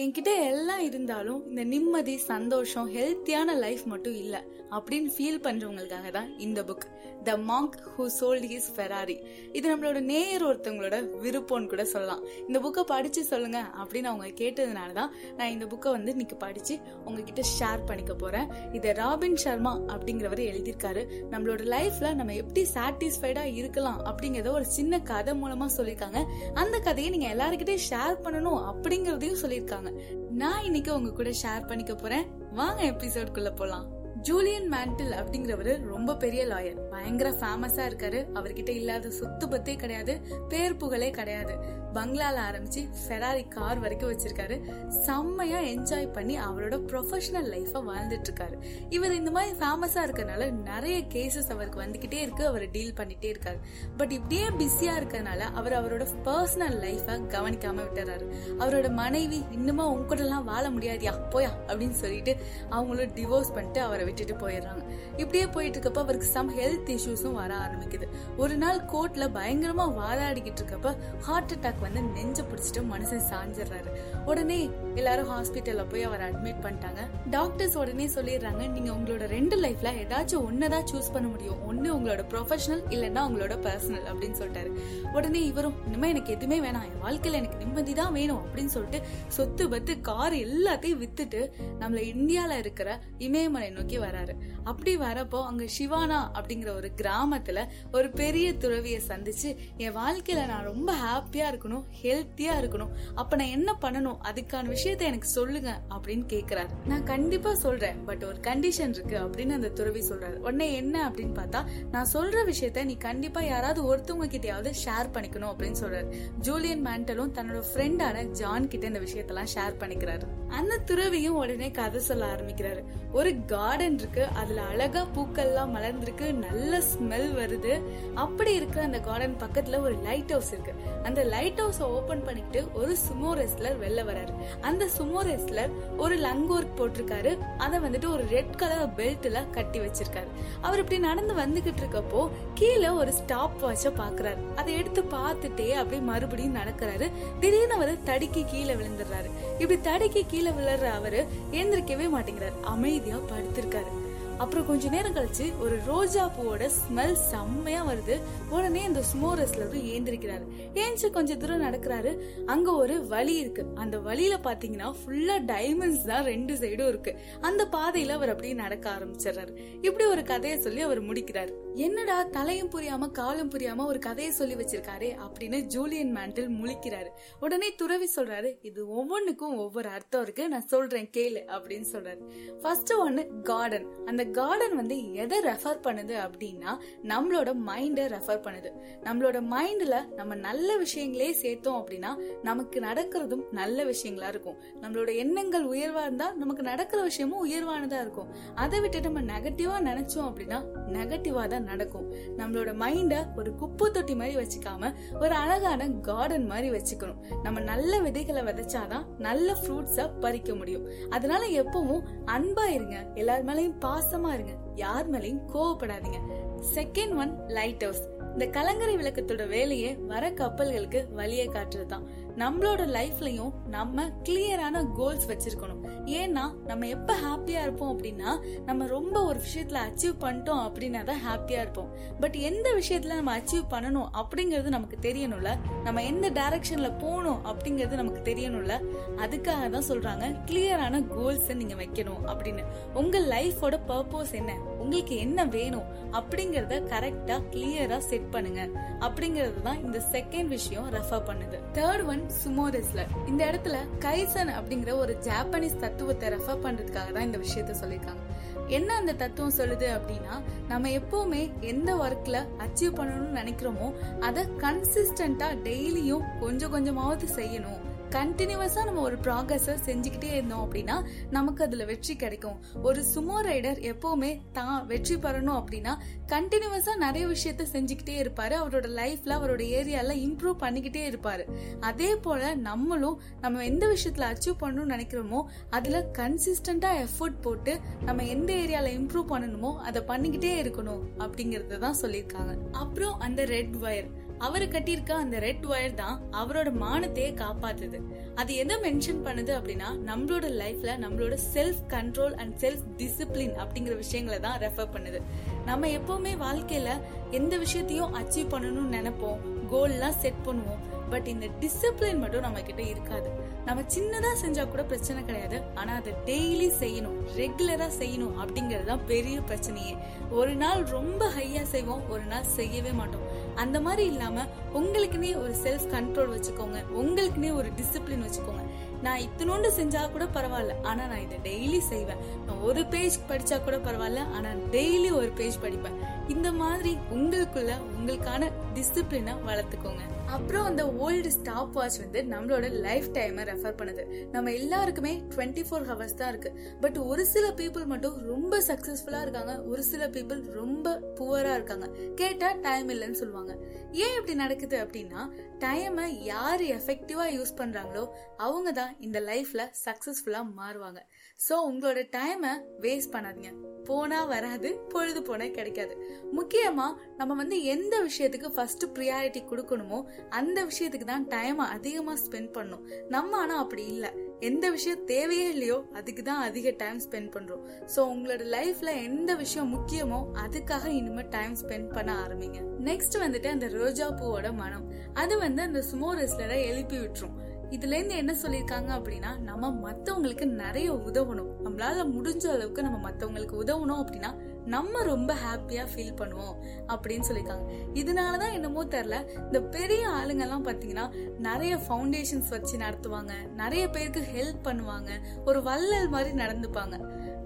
என்கிட்ட எல்லாம் இருந்தாலும் இந்த நிம்மதி சந்தோஷம் ஹெல்த்தியான லைஃப் மட்டும் இல்லை அப்படின்னு ஃபீல் பண்ணுறவங்களுக்காக தான் இந்த book the monk who sold his Ferrari இது நம்மளோட நேயர் ஒருத்தவங்களோட விருப்பம்னு கூட சொல்லலாம். இந்த புக்கை படித்து சொல்லுங்கள் அப்படின்னு அவங்க கேட்டதுனால தான் நான் இந்த புக்கை வந்து இன்னைக்கு படித்து உங்ககிட்ட ஷேர் பண்ணிக்க போகிறேன் இதை ராபின் சர்மா அப்படிங்கிறவர் எழுதியிருக்காரு. நம்மளோட லைஃப்பில் நம்ம எப்படி சாட்டிஸ்ஃபைடாக இருக்கலாம் அப்படிங்கிறத ஒரு சின்ன கதை மூலமாக சொல்லியிருக்காங்க. அந்த கதையை நீங்கள் எல்லாருக்கிட்டையும் ஷேர் பண்ணணும் அப்படிங்கிறதையும் சொல்லியிருக்காங்க. நான் இன்னைக்கு உங்க கூட ஷேர் பண்ணிக்க போறேன். வாங்க எபிசோட்குள்ள போலாம். ஜூலியன் மேண்டில் அப்படிங்கிறவரு ரொம்ப பெரிய லாயர் பயங்கர ஃபேமஸா இருக்காரு. அவர்கிட்ட இல்லாத சொத்து பத்தே கிடையாது. பேர் புகழே கிடையாது. பங்களால ஆரம்பிச்சு ஃபெராரி கார் வரைக்கும் வச்சிருக்காரு. செம்மையா என்ஜாய் பண்ணி அவரோட ப்ரொஃபஷனல் லைஃபை வாழ்ந்துட்டு இருக்காரு இவர் இந்த மாதிரி ஃபேமஸா இருக்கறனால நிறைய கேசஸ் அவருக்கு வந்துகிட்டே இருக்கு அவர் டீல் பண்ணிட்டே இருக்காரு. பட் இப்படியே பிஸியா இருக்கறனால அவர் அவரோட பர்சனல் லைஃபை கவனிக்காம விட்டுறாரு. அவரோட மனைவி இன்னுமா உங்க வாழ முடியாதியா? போயா? அப்படின்னு சொல்லிட்டு அவங்களும் டிவோர்ஸ் பண்ணிட்டு அவரை விட்டுட்டு போயிடுறாங்க. இப்படியே போயிட்டு இருக்கப்ப அவருக்கு சம் ஹெல்த் இஷ்யூஸும் வர ஆரம்பிக்குது. ஒரு நாள் கோர்ட்ல பயங்கரமா வாதாடிக்கிட்டு இருக்கப்ப ஹார்ட் அட்டாக் வந்து நெஞ்ச பிடிச்சிட்டு மனுஷன் சாஞ்சிடுறாரு. உடனே எல்லாரும் ஹாஸ்பிட்டல்ல போய் அவரை அட்மிட் பண்ணிட்டாங்க. டாக்டர்ஸ் உடனே சொல்லிடுறாங்க நீங்க உங்களோட ரெண்டு லைஃப்ல ஏதாச்சும் ஒன்னதான் சூஸ் பண்ண முடியும். ஒன்னு உங்களோட ப்ரொஃபஷனல் இல்லைன்னா உங்களோட பர்சனல் அப்படின்னு சொல்லிட்டாரு. உடனே இவரும் இனிமே எனக்கு எதுவுமே வேணாம். என் வாழ்க்கையில எனக்கு நிம்மதி தான் வேணும் அப்படின்னு சொல்லிட்டு சொத்து பத்து கார் எல்லாத்தையும் வித்துட்டு நம்மள இந்தியால இருக்கிற இமயமலை நோக்கி வராரு. அப்படி வரப்போ அங்க சிவானா அப்படிங்கிற ஒரு கிராமத்துல ஒரு பெரிய துறவியை சந்திச்சு என் வாழ்க்கையில நான் ரொம்ப ஹாப்பியா இருக்கணும். ஹெல்த்தியா இருக்கணும். அப்ப நான் என்ன பண்ணணும்? அதுக்கான விஷயத்த எனக்கு சொல்லுங்க அப்படின்னு கேக்குறாரு. நான் கண்டிப்பா சொல்றேன். பட் ஒரு கண்டிஷன் இருக்கு அப்படின்னு அந்த துறவி சொல்றாரு. உடனே என்ன அப்படின்னு பார்த்தா நான் சொல்ற விஷயத்த நீ கண்டிப்பா யாராவது ஒருத்தவங்க கிட்டயாவது ஷேர் பண்ணிக்கணும் அப்படின்னு சொல்றாரு. ஜூலியன் மேண்டலும் தன்னோட ஃப்ரெண்டான ஜான் கிட்ட இந்த விஷயத்தெல்லாம் ஷேர் பண்ணிக்கிறாரு. அந்த துறவியும் உடனே கதை சொல்ல ஆரம்பிக்கிறாரு. ஒரு கார்டன் இருக்கு. அதுல அழகா பூக்கள்லாம் மலர்ந்திருக்கு. நல்ல ஸ்மெல் வருது. அப்படி இருக்கிற அந்த கார்டன் பக்கத்துல ஒரு லைட் ஹவுஸ் இருக்கு. அந்த லைட் ஹவுஸ் ஓபன் பண்ணிட்டு ஒரு சுமோ ரெஸ்லர் வெளில வராரு அந்த சுமோ ரெஸ்லர் ஒரு லங்கோர்க் போட்டிருக்காரு. அதை வந்துட்டு ஒரு ரெட் கலர் பெல்ட்ல கட்டி வச்சிருக்காரு. அவர் இப்படி நடந்து வந்துகிட்டு இருக்கப்போ கீழே ஒரு ஸ்டாப் வாட்ச பாக்குறாரு. அதை எடுத்து பார்த்துட்டே அப்படியே மறுபடியும் நடக்கிறாரு. திடீர்னு அவர் தடுக்கி கீழே விழுந்துடுறாரு. இப்படி தடுக்கி கீழே விழுற அவரு எந்திரிக்கவே மாட்டேங்கிறாரு. அமைதியா படுத்திருக்காரு. அப்புறம் கொஞ்ச நேரம் கழிச்சு ஒரு ரோஜா பூவோட ஸ்மெல் செம்மையா வருது. உடனே இந்த ஸ்மோரஸ்ல ஏந்திரிக்கிறாரு. ஏந்திச்சு கொஞ்ச தூரம் நடக்கிறாரு. அங்க ஒரு வழி இருக்கு. அந்த வழியில பாத்தீங்கன்னா ஃபுல்லா டைமண்ட்ஸ் தான் ரெண்டு சைடும் இருக்கு. அந்த பாதையில அவர் அப்படியே நடக்க ஆரம்பிச்சிடுறாரு. இப்படி ஒரு கதையை சொல்லி அவர் முடிக்கிறாரு. என்னடா தலையும் புரியாம காலும் புரியாம ஒரு கதையை சொல்லி வச்சிருக்காரு அப்படின்னு ஜூலியன் மேண்டில் முழிக்கிறாரு. உடனே துறவி சொல்றாரு இது ஒவ்வொன்னுக்கும் ஒவ்வொரு அர்த்தம் இருக்கு. நான் சொல்றேன் கேளு அப்படின்னு சொல்றாரு. ஃபர்ஸ்ட் ஒன்னு கார்டன் அந்த கார்டன் வந்து எதை ரெஃபர் பண்ணுது அப்படின்னா நம்மளோட மைண்டை ரெஃபர் பண்ணுது. நம்மளோட மைண்டில் நம்ம நல்ல விஷயங்களே சேர்த்தோம் அப்படின்னா நமக்கு நடக்கிறதும் நல்ல விஷயங்களா இருக்கும். நம்மளோட எண்ணங்கள் உயர்வாக இருந்தால் நமக்கு நடக்கிற விஷயமும் உயர்வானதாக இருக்கும். அதை விட்டு நம்ம நெகட்டிவாக நினச்சோம் அப்படின்னா நெகட்டிவாக தான் நடக்கும். நம்மளோட மைண்டை ஒரு குப்பை தொட்டி மாதிரி வச்சுக்காம ஒரு அழகான கார்டன் மாதிரி வச்சுக்கணும். நம்ம நல்ல விதைகளை விதைச்சாதான் நல்ல ஃப்ரூட்ஸை பறிக்க முடியும். அதனால எப்பவும் அன்பா இருங்க. எல்லார் மேலேயும் பாசம் இருங்க. யார் மேலையும் கோவப்படாதீங்க. செகண்ட் ஒன் லைட் ஹவுஸ் இந்த கலங்கரை விளக்கத்தோட வேலையே வர கப்பல்களுக்கு வழியை காட்டுறதுதான். நம்மளோட லைஃப்லயும் நம்ம கிளியரான கோல்ஸ் வச்சிருக்கணும். ஏன்னா நம்ம எப்ப ஹாப்பியா இருப்போம் அப்படின்னா நம்ம ரொம்ப ஒரு விஷயத்துல அச்சீவ் பண்ணிட்டோம் அப்படின்னா தான் ஹாப்பியா இருப்போம். பட் எந்த விஷயத்துல நம்ம அச்சீவ் பண்ணணும் அப்படிங்கறது நமக்கு தெரியணும்ல? நம்ம எந்த டைரக்ஷன்ல போகணும் அப்படிங்கறது நமக்கு தெரியணும்ல? அதுக்காக தான் சொல்றாங்க கிளியரான கோல்ஸ் நீங்க வைக்கணும் அப்படின்னு. உங்க லைஃபோட பர்பஸ் என்ன? உங்களுக்கு என்ன வேணும்? அப்படிங்கறத கரெக்டா கிளியரா செட் பண்ணுங்க. அப்படிங்கறது தான் இந்த செகண்ட் விஷயம் ரெஃபர் பண்ணுது. தேர்ட் ஒன் சுமோ ரெஸ்லர் இந்த இடத்துல கைசன் அப்படிங்கிற ஒரு ஜாப்பனீஸ் தத்துவத்தை ரெஃபர் பண்றதுக்காக தான் இந்த விஷயத்த சொல்லியிருக்காங்க. என்ன அந்த தத்துவம் சொல்லுது அப்படின்னா நம்ம எப்பவுமே எந்த ஒர்க்ல அச்சீவ் பண்ணணும்னு நினைக்கிறோமோ அதை கன்சிஸ்டண்டா டெய்லியும் கொஞ்சம் கொஞ்சமாவது செய்யணும். கண்டினியூவஸா நம்ம ஒரு ப்ராக்ரஸ செஞ்சுக்கிட்டே இருந்தோம் அப்படின்னா நமக்கு அதுல வெற்றி கிடைக்கும். ஒரு சுமோ ரைடர் எப்பவுமே தான் வெற்றி பெறணும் அப்படின்னா கண்டினியூவஸா நிறைய விஷயத்த செஞ்சுக்கிட்டே இருப்பாரு. அவரோட லைஃப்ல அவரோட ஏரியால இம்ப்ரூவ் பண்ணிக்கிட்டே இருப்பாரு. அதே போல நம்மளும் நம்ம எந்த விஷயத்துல அச்சீவ் பண்ணணும்னு நினைக்கிறோமோ அதுல கன்சிஸ்டண்ட்டாக எஃபோர்ட் போட்டு நம்ம எந்த ஏரியால இம்ப்ரூவ் பண்ணணுமோ அதை பண்ணிக்கிட்டே இருக்கணும் அப்படிங்கறத தான் சொல்லியிருக்காங்க. அப்புறம் அந்த ரெட் ஒயர் அவர் கட்டியிருக்க அந்த ரெட் ஒயர் தான் அவரோட மானத்தையே காப்பாத்துது. அது எதை மென்ஷன் பண்ணுது அப்படின்னா நம்மளோட லைஃப்ல நம்மளோட self control and self discipline அப்படிங்கிற விஷயங்களை தான் ரெஃபர் பண்ணுது. நம்ம எப்பவுமே வாழ்க்கையில எந்த விஷயத்தையும் அச்சீவ் பண்ணணும்னு நினைப்போம் கோல்லாம் செட் பண்ணுவோம் பட் இந்த டிசிப்ளின் மட்டும் நம்ம கிட்ட இருக்காது. நம்ம சின்னதா செஞ்சா கூட பிரச்சனை கிடையாது. ஆனா அதை டெய்லி செய்யணும். ரெகுலரா செய்யணும் அப்படிங்கிறது தான் பெரிய பிரச்சனையே. ஒரு நாள் ரொம்ப ஹையா செய்வோம் ஒரு நாள் செய்யவே மாட்டோம். அந்த மாதிரி இல்லாம உங்களுக்குன்னே ஒரு செல்ஃப் கண்ட்ரோல் வச்சுக்கோங்க. உங்களுக்குன்னே ஒரு டிசிப்ளின் வச்சுக்கோங்க. நான் இத்தனோண்டு செஞ்சா கூட பரவாயில்ல. ஆனா நான் இதை டெய்லி செய்வேன். நான் ஒரு பேஜ் படிச்சா கூட பரவாயில்ல. ஆனா டெய்லி ஒரு பேஜ் படிப்பேன். இந்த மாதிரி உங்களுக்குள்ள உங்களுக்கான டிசிப்ளினை வளர்த்துக்கோங்க. அப்புறம் அந்த ஓல்டு ஸ்டாப் வாட்ச் வந்து நம்மளோட லைஃப் டைமை ரெஃபர் பண்ணுது. நம்ம எல்லாருக்குமே டுவெண்ட்டி ஃபோர் ஹவர்ஸ் தான் இருக்கு. பட் ஒரு சில பீப்புள் மட்டும் ரொம்ப சக்சஸ்ஃபுல்லா இருக்காங்க. ஒரு சில பீப்புள் ரொம்ப புவரா இருக்காங்க. கேட்டா டைம் இல்லைன்னு சொல்லுவாங்க. ஏன் இப்படி நடக்குது அப்படின்னா டைமை யார் எஃபெக்டிவா யூஸ் பண்றாங்களோ அவங்க தான் இந்த லைஃப்ல சக்சஸ்ஃபுல்லா மாறுவாங்க. ஸோ உங்களோட டைமை வேஸ்ட் பண்ணாதீங்க. போனா வராது பொழுது போனா கிடைக்காது. முக்கியமா நம்ம வந்து எந்த விஷயத்துக்கு ஃபர்ஸ்ட் ப்ரியாரிட்டி கொடுக்கணுமோ அந்த விஷயத்துக்கு தான் டைம் அதிகமா ஸ்பெண்ட் பண்ணணும் நம்ம ஆனால் அப்படி இல்லை. எந்த விஷயம் தேவையே இல்லையோ அதுக்கு தான் அதிக டைம் ஸ்பெண்ட் பண்றோம். ஸோ உங்களோட லைஃப்ல எந்த விஷயம் முக்கியமோ அதுக்காக இனிமே டைம் ஸ்பெண்ட் பண்ண ஆரம்பிங்க. நெக்ஸ்ட் வந்துட்டு அந்த ரோஜா பூவோட மனம். அது வந்து அந்த சுமோ ரெஸ்லரை எழுப்பி விட்டுரும். இதுல இருந்து என்ன சொல்லியிருக்காங்க அப்படின்னா நம்ம மத்தவங்களுக்கு நிறைய உதவணும். நம்மளால முடிஞ்ச அளவுக்கு நம்ம மத்தவங்களுக்கு உதவணும் அப்படின்னா நம்ம ரொம்ப ஹாப்பியா ஃபீல் பண்ணுவோம் அப்படின்னு சொல்லியிருக்காங்க இதனாலதான் என்னமோ தெரியல இந்த பெரிய ஆளுங்க எல்லாம் பாத்தீங்கன்னா நிறைய ஃபவுண்டேஷன்ஸ் வச்சு நடத்துவாங்க. நிறைய பேருக்கு ஹெல்ப் பண்ணுவாங்க. ஒரு வள்ளல் மாதிரி நடந்துப்பாங்க.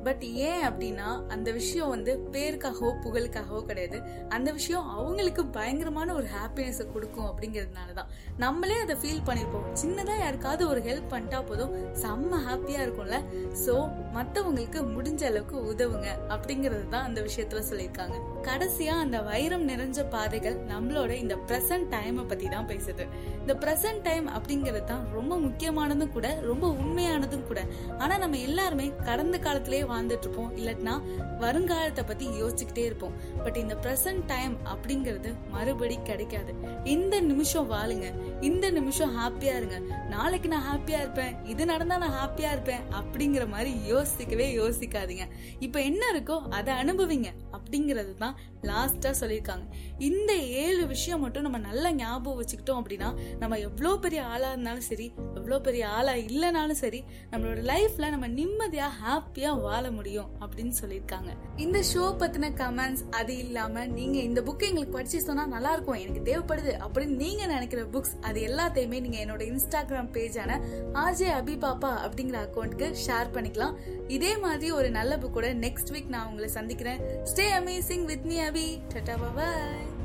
பட் ஏன் அப்படின்னா அந்த விஷயம் வந்து பேருக்காகவோ புகழுக்காகவோ கிடையாது. அந்த விஷயம் அவங்களுக்கு பயங்கரமான ஒரு ஹாப்பினஸை கொடுக்கும் அப்படிங்கிறதுனால தான் நம்மளே அதை ஃபீல் பண்ணியிருப்போம் சின்னதாக யாருக்காவது ஒரு ஹெல்ப் பண்ணிட்டா போதும் செம்ம ஹாப்பியாக இருக்கும்ல. ஸோ மற்றவங்களுக்கு முடிஞ்ச அளவுக்கு உதவுங்க அப்படிங்கிறது தான் அந்த விஷயத்தில் சொல்லியிருக்காங்க. கடைசியாக அந்த வைரம் நிறைஞ்ச பாதைகள் நம்மளோட இந்த ப்ரெசன்ட் டைமை பற்றி தான் பேசுது. இந்த ப்ரெசன்ட் டைம் அப்படிங்கிறது தான் ரொம்ப முக்கியமானதும் கூட ரொம்ப உண்மையானதும் கூட. ஆனால் நம்ம எல்லாருமே கடந்த காலத்திலேயே வாழ்ந்துட்டு இருப்போம் இல்லட்னா வருங்காலத்தை பத்தி யோசிச்சுக்கிட்டே இருப்போம். பட் இந்த பிரசன்ட் டைம் அப்படிங்கிறது மறுபடி கிடைக்காது. இந்த நிமிஷம் வாழுங்க. இந்த நிமிஷம் ஹாப்பியா இருங்க. நாளைக்கு நான் ஹாப்பியா இருப்பேன். இது நடந்தா நான் ஹாப்பியா இருப்பேன் அப்படிங்கிற மாதிரி யோசிக்கவே யோசிக்காதீங்க. இப்ப என்ன இருக்கோ அதை அனுபவிங்க. அப்படிங்கிறது தான் லாஸ்ட்டாக சொல்லியிருக்காங்க. இந்த ஏழு விஷயம் மட்டும் நம்ம நல்லா ஞாபகம் வச்சுக்கிட்டோம் அப்படின்னா நம்ம எவ்வளோ பெரிய ஆளாக இருந்தாலும் சரி எவ்வளோ பெரிய ஆளாக இல்லைனாலும் சரி நம்மளோட லைஃப்ல நம்ம நிம்மதியா ஹாப்பியா வாழ முடியும் அப்படின்னு சொல்லியிருக்காங்க. இந்த ஷோ பத்தின கமெண்ட்ஸ் அது இல்லாம நீங்க இந்த புக்கை எங்களுக்கு படிச்சு சொன்னா நல்லா இருக்கும் எனக்கு தேவைப்படுது அப்படின்னு நீங்க நினைக்கிற புக்ஸ் அது எல்லாத்தையுமே நீங்க என்னோட இன்ஸ்டாகிராம் பேஜான ஆர்ஜே அபி பாப்பா அப்படிங்கிற அக்கௌண்ட்டுக்கு ஷேர் பண்ணிக்கலாம். இதே மாதிரி ஒரு நல்ல புக்கோட நெக்ஸ்ட் வீக் நான் உங்களை சந்திக்கிறேன். ஸ்டே अमेजिंग विद मी अभी टाटा बाय